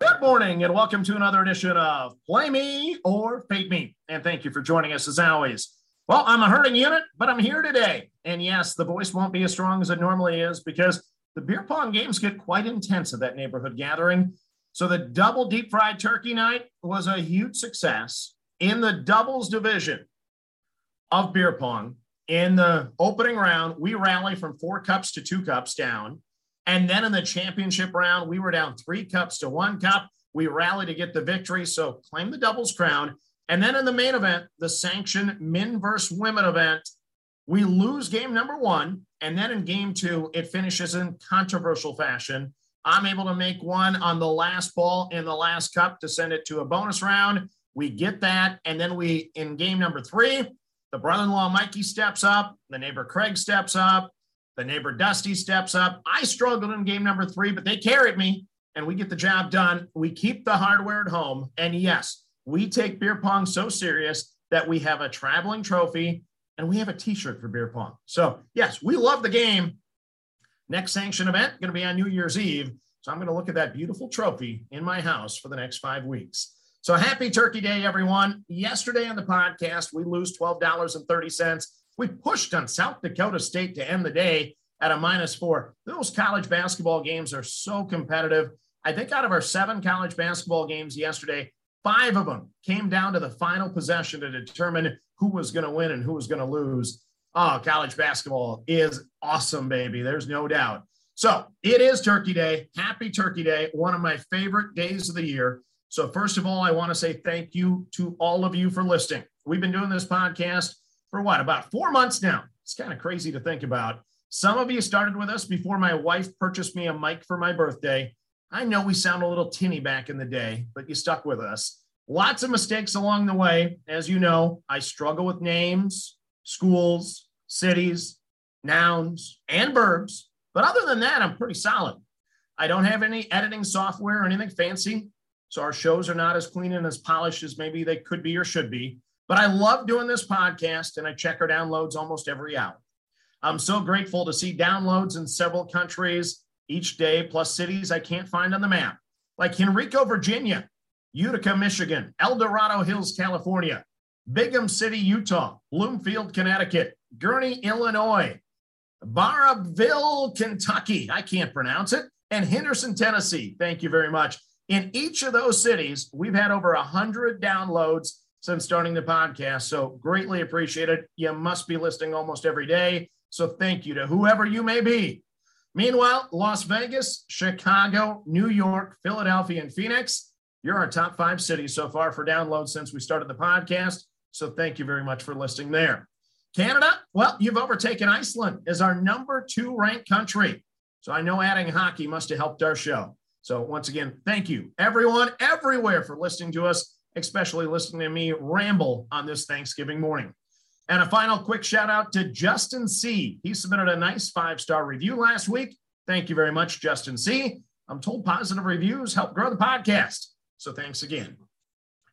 Good morning, and welcome to another edition of Play Me or Fade Me. And thank you for joining us as always. Well, I'm a hurting unit, but I'm here today. And yes, the voice won't be as strong as it normally is because the beer pong games get quite intense at that neighborhood gathering. So the double deep fried turkey night was a huge success in the doubles division of beer pong. In the opening round, we rally from four cups to two cups down. And then in the championship round, we were down three cups to one cup. We rallied to get the victory, so claim the doubles crown. And then in the main event, the sanctioned men versus women event, we lose game number one. And then in game two, it finishes in controversial fashion. I'm able to make one on the last ball in the last cup to send it to a bonus round. We get that. And then we, in game number three, the brother in law Mikey steps up, the neighbor Craig steps up, the neighbor Dusty steps up. I struggled in game number three, but they carried me and we get the job done. We keep the hardware at home. And yes, we take beer pong so serious that we have a traveling trophy and we have a t shirt for beer pong. So, yes, we love the game. Next sanction event going to be on New Year's Eve. So, I'm going to look at that beautiful trophy in my house for the next five weeks. So, happy Turkey Day, everyone. Yesterday on the podcast, we lose $12.30 we pushed on South Dakota State to end the day at a minus four. Those college basketball games are so competitive. I think out of our seven college basketball games yesterday, five of them came down to the final possession to determine who was going to win and who was going to lose. Oh, college basketball is awesome, baby. There's no doubt. So it is Turkey Day. Happy Turkey Day, one of my favorite days of the year. So, first of all, I want to say thank you to all of you for listening. We've been doing this podcast for what, about four months now. It's kind of crazy to think about. Some of you started with us before my wife purchased me a mic for my birthday. I know we sound a little tinny back in the day, but you stuck with us. Lots of mistakes along the way. As you know, I struggle with names, schools, cities, nouns, and verbs. But other than that, I'm pretty solid. I don't have any editing software or anything fancy. So our shows are not as clean and as polished as maybe they could be or should be. But I love doing this podcast and I check our downloads almost every hour. I'm so grateful to see downloads in several countries each day, plus cities I can't find on the map, like Henrico, Virginia, Utica, Michigan, El Dorado Hills, California, Brigham City, Utah, Bloomfield, Connecticut, Gurnee, Illinois, Barabville, Kentucky. I can't pronounce it. And Henderson, Tennessee. Thank you very much. In each of those cities, we've had over 100 downloads since starting the podcast. So greatly appreciated. You must be listening almost every day. So thank you to whoever you may be. Meanwhile, Las Vegas, Chicago, New York, Philadelphia, and Phoenix, you're our top five cities so far for downloads since we started the podcast. So thank you very much for listening there. Canada, well, you've overtaken Iceland as our number two ranked country. So I know adding hockey must have helped our show. So once again, thank you everyone everywhere for listening to us especially listening to me ramble on this Thanksgiving morning. And a final quick shout out to Justin C. He submitted a nice five star review last week. Thank you very much, Justin C. I'm told positive reviews help grow the podcast. So thanks again.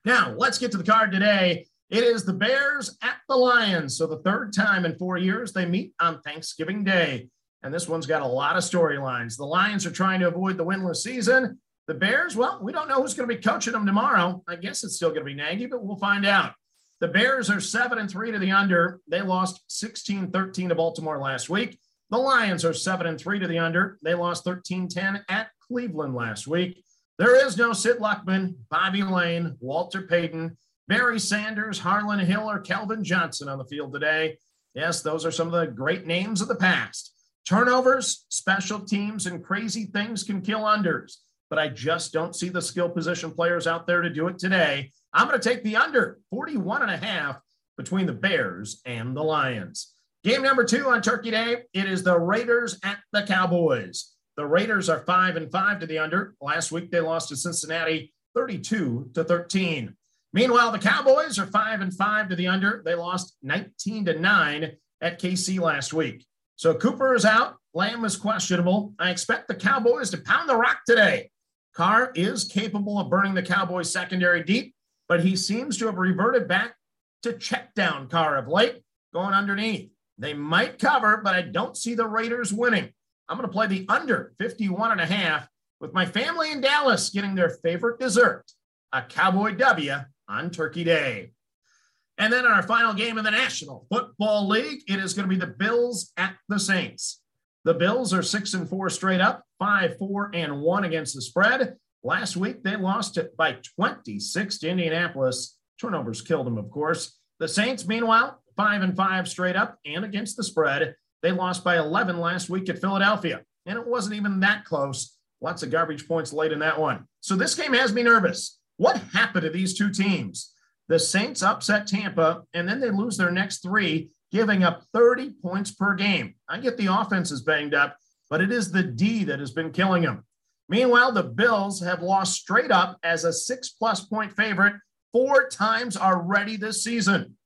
Now, let's get to the card today. It is the Bears at the Lions. So the third time in four years they meet on Thanksgiving Day. And this one's got a lot of storylines. The Lions are trying to avoid the winless season. The Bears, well, we don't know who's going to be coaching them tomorrow. I guess it's still going to be Nagy, but we'll find out. The Bears are 7 and 3 to the under. They lost 16 13 to Baltimore last week. The Lions are 7 and 3 to the under. They lost 13 10 at Cleveland last week. There is no Sid Luckman, Bobby Layne, Walter Payton, Barry Sanders, Harlan Hill, or Calvin Johnson on the field today. Yes, those are some of the great names of the past. Turnovers, special teams, and crazy things can kill unders but I just don't see the skill position players out there to do it today. I'm going to take the under 41 and a half between the Bears and the Lions. Game number two on Turkey Day, it is the Raiders at the Cowboys. The Raiders are five and five to the under. Last week they lost to Cincinnati 32 to 13. Meanwhile, the Cowboys are five and five to the under. They lost 19 to nine at KC last week. So Cooper is out. Lamb is questionable. I expect the Cowboys to pound the rock today. Carr is capable of burning the Cowboys secondary deep, but he seems to have reverted back to check down Carr of late, going underneath. They might cover, but I don't see the Raiders winning. I'm going to play the under 51 and a half with my family in Dallas getting their favorite dessert, a Cowboy W on Turkey Day. And then our final game in the National Football League, it is going to be the Bills at the Saints. The Bills are six and four straight up, five, four, and one against the spread. Last week, they lost it by 26 to Indianapolis. Turnovers killed them, of course. The Saints, meanwhile, five and five straight up and against the spread. They lost by 11 last week at Philadelphia, and it wasn't even that close. Lots of garbage points late in that one. So this game has me nervous. What happened to these two teams? The Saints upset Tampa, and then they lose their next three, giving up 30 points per game. I get the offense is banged up, but it is the D that has been killing them. Meanwhile, the Bills have lost straight up as a six plus point favorite four times already this season.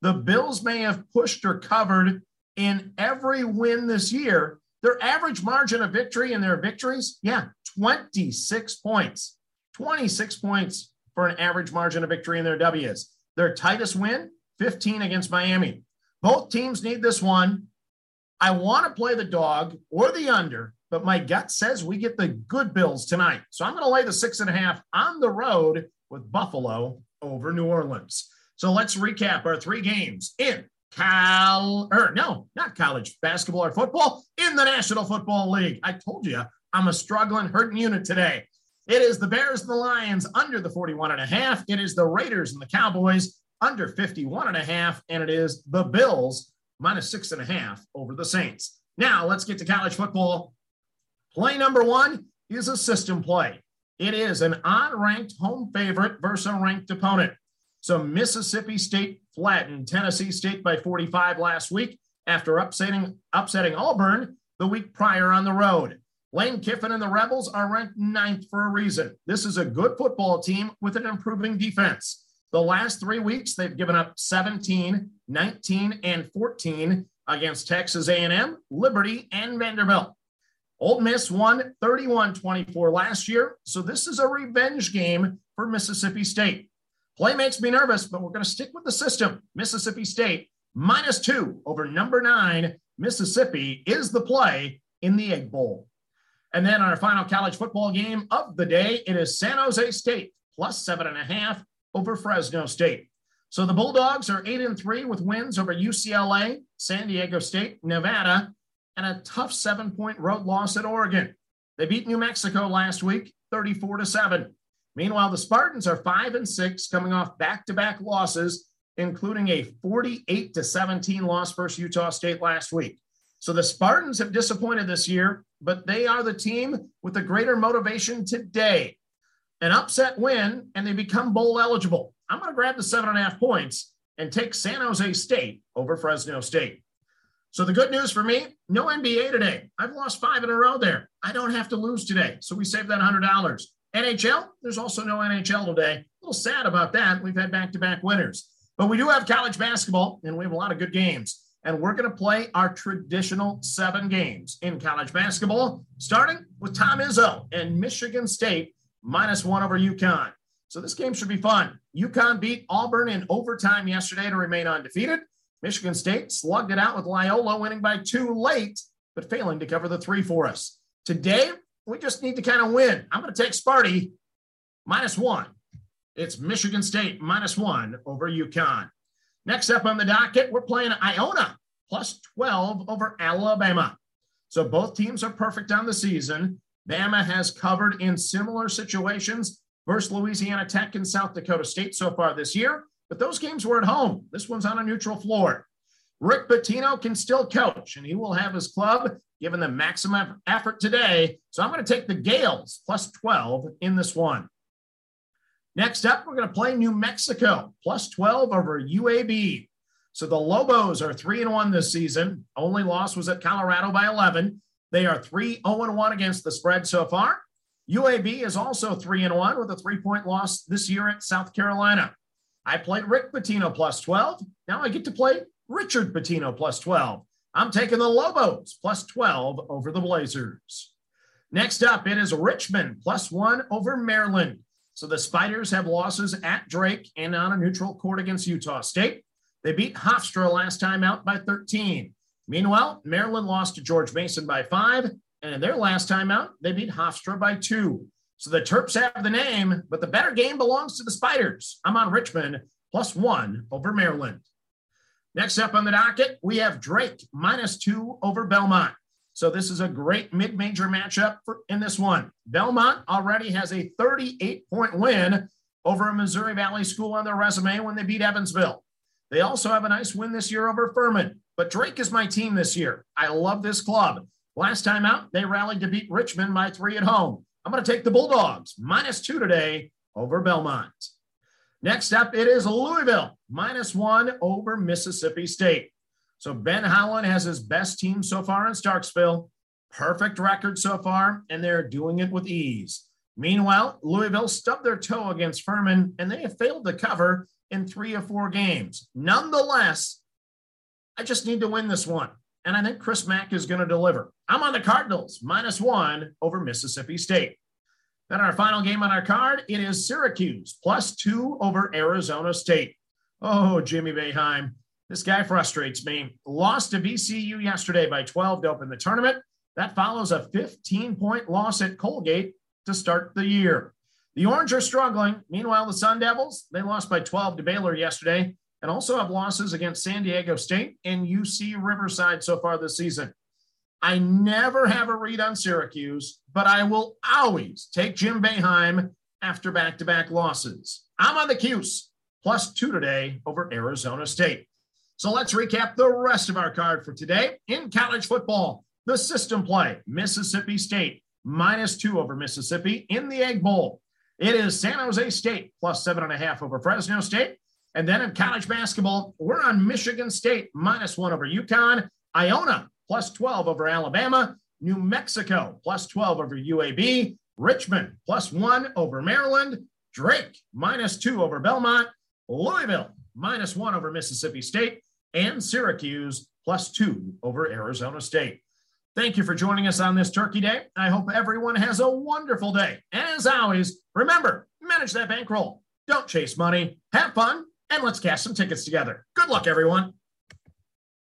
The Bills may have pushed or covered in every win this year. Their average margin of victory in their victories, yeah, 26 points. 26 points for an average margin of victory in their W's. Their tightest win, 15 against Miami. Both teams need this one. I want to play the dog or the under, but my gut says we get the good Bills tonight. So I'm going to lay the six and a half on the road with Buffalo over New Orleans. So let's recap our three games in Cal, or no, not college basketball or football, in the National Football League. I told you I'm a struggling, hurting unit today. It is the Bears and the Lions under the 41 and a half. It is the Raiders and the Cowboys under 51 and a half. And it is the Bills minus six and a half over the Saints. Now let's get to college football. Play number one is a system play. It is an unranked home favorite versus a ranked opponent. So Mississippi State flattened Tennessee State by 45 last week after upsetting, upsetting Auburn the week prior on the road. Lane Kiffin and the Rebels are ranked ninth for a reason. This is a good football team with an improving defense. The last three weeks, they've given up 17, 19, and 14 against Texas A&M, Liberty, and Vanderbilt. Ole Miss won 31-24 last year, so this is a revenge game for Mississippi State. Play makes me nervous, but we're going to stick with the system. Mississippi State minus two over number nine. Mississippi is the play in the Egg Bowl. And then our final college football game of the day, it is San Jose State plus seven and a half over Fresno State. So the Bulldogs are eight and three with wins over UCLA, San Diego State, Nevada, and a tough seven point road loss at Oregon. They beat New Mexico last week, 34 to seven. Meanwhile, the Spartans are five and six, coming off back to back losses, including a 48 to 17 loss versus Utah State last week. So the Spartans have disappointed this year, but they are the team with the greater motivation today. An upset win, and they become bowl eligible. I'm going to grab the seven and a half points and take San Jose State over Fresno State. So the good news for me, no NBA today. I've lost five in a row there. I don't have to lose today. So we saved that $100. NHL, there's also no NHL today. A little sad about that. We've had back to back winners. But we do have college basketball, and we have a lot of good games and we're going to play our traditional seven games in college basketball, starting with Tom Izzo and Michigan State minus one over UConn. So this game should be fun. UConn beat Auburn in overtime yesterday to remain undefeated. Michigan State slugged it out with Loyola, winning by two late, but failing to cover the three for us. Today, we just need to kind of win. I'm going to take Sparty minus one. It's Michigan State minus one over UConn. Next up on the docket, we're playing Iona plus 12 over Alabama. So both teams are perfect on the season. Bama has covered in similar situations versus Louisiana Tech and South Dakota State so far this year, but those games were at home. This one's on a neutral floor. Rick Pitino can still coach, and he will have his club given the maximum effort today. So I'm going to take the Gaels plus 12 in this one. Next up, we're going to play New Mexico plus 12 over UAB. So the Lobos are three and one this season. Only loss was at Colorado by 11. They are 3 0 1 against the spread so far. UAB is also 3 1 with a three point loss this year at South Carolina. I played Rick Pitino plus 12. Now I get to play Richard Pitino plus 12. I'm taking the Lobos plus 12 over the Blazers. Next up, it is Richmond plus one over Maryland. So the Spiders have losses at Drake and on a neutral court against Utah State. They beat Hofstra last time out by 13. Meanwhile, Maryland lost to George Mason by five, and in their last time out, they beat Hofstra by two. So the Terps have the name, but the better game belongs to the Spiders. I'm on Richmond plus one over Maryland. Next up on the docket, we have Drake minus two over Belmont. So this is a great mid-major matchup for, in this one. Belmont already has a 38-point win over a Missouri Valley school on their resume when they beat Evansville. They also have a nice win this year over Furman. But Drake is my team this year. I love this club. Last time out, they rallied to beat Richmond by three at home. I'm going to take the Bulldogs minus two today over Belmont. Next up, it is Louisville minus one over Mississippi State. So Ben Howland has his best team so far in Starkville, Perfect record so far, and they're doing it with ease. Meanwhile, Louisville stubbed their toe against Furman, and they have failed to cover in three or four games. Nonetheless, I just need to win this one. And I think Chris Mack is going to deliver. I'm on the Cardinals, minus one over Mississippi State. Then our final game on our card, it is Syracuse, plus two over Arizona State. Oh, Jimmy Boeheim, this guy frustrates me. Lost to VCU yesterday by 12 to open the tournament. That follows a 15 point loss at Colgate to start the year. The Orange are struggling. Meanwhile, the Sun Devils, they lost by 12 to Baylor yesterday and also have losses against San Diego State and UC Riverside so far this season. I never have a read on Syracuse, but I will always take Jim Boeheim after back to back losses. I'm on the Cuse plus two today over Arizona State. So let's recap the rest of our card for today. In college football, the system play Mississippi State minus two over Mississippi in the Egg Bowl. It is San Jose State plus seven and a half over Fresno State. And then in college basketball, we're on Michigan State minus one over UConn, Iona plus 12 over Alabama, New Mexico plus 12 over UAB, Richmond plus one over Maryland, Drake minus two over Belmont, Louisville minus one over Mississippi State, and Syracuse plus two over Arizona State. Thank you for joining us on this Turkey Day. I hope everyone has a wonderful day. And as always, remember, manage that bankroll. Don't chase money. Have fun and let's cash some tickets together. Good luck, everyone.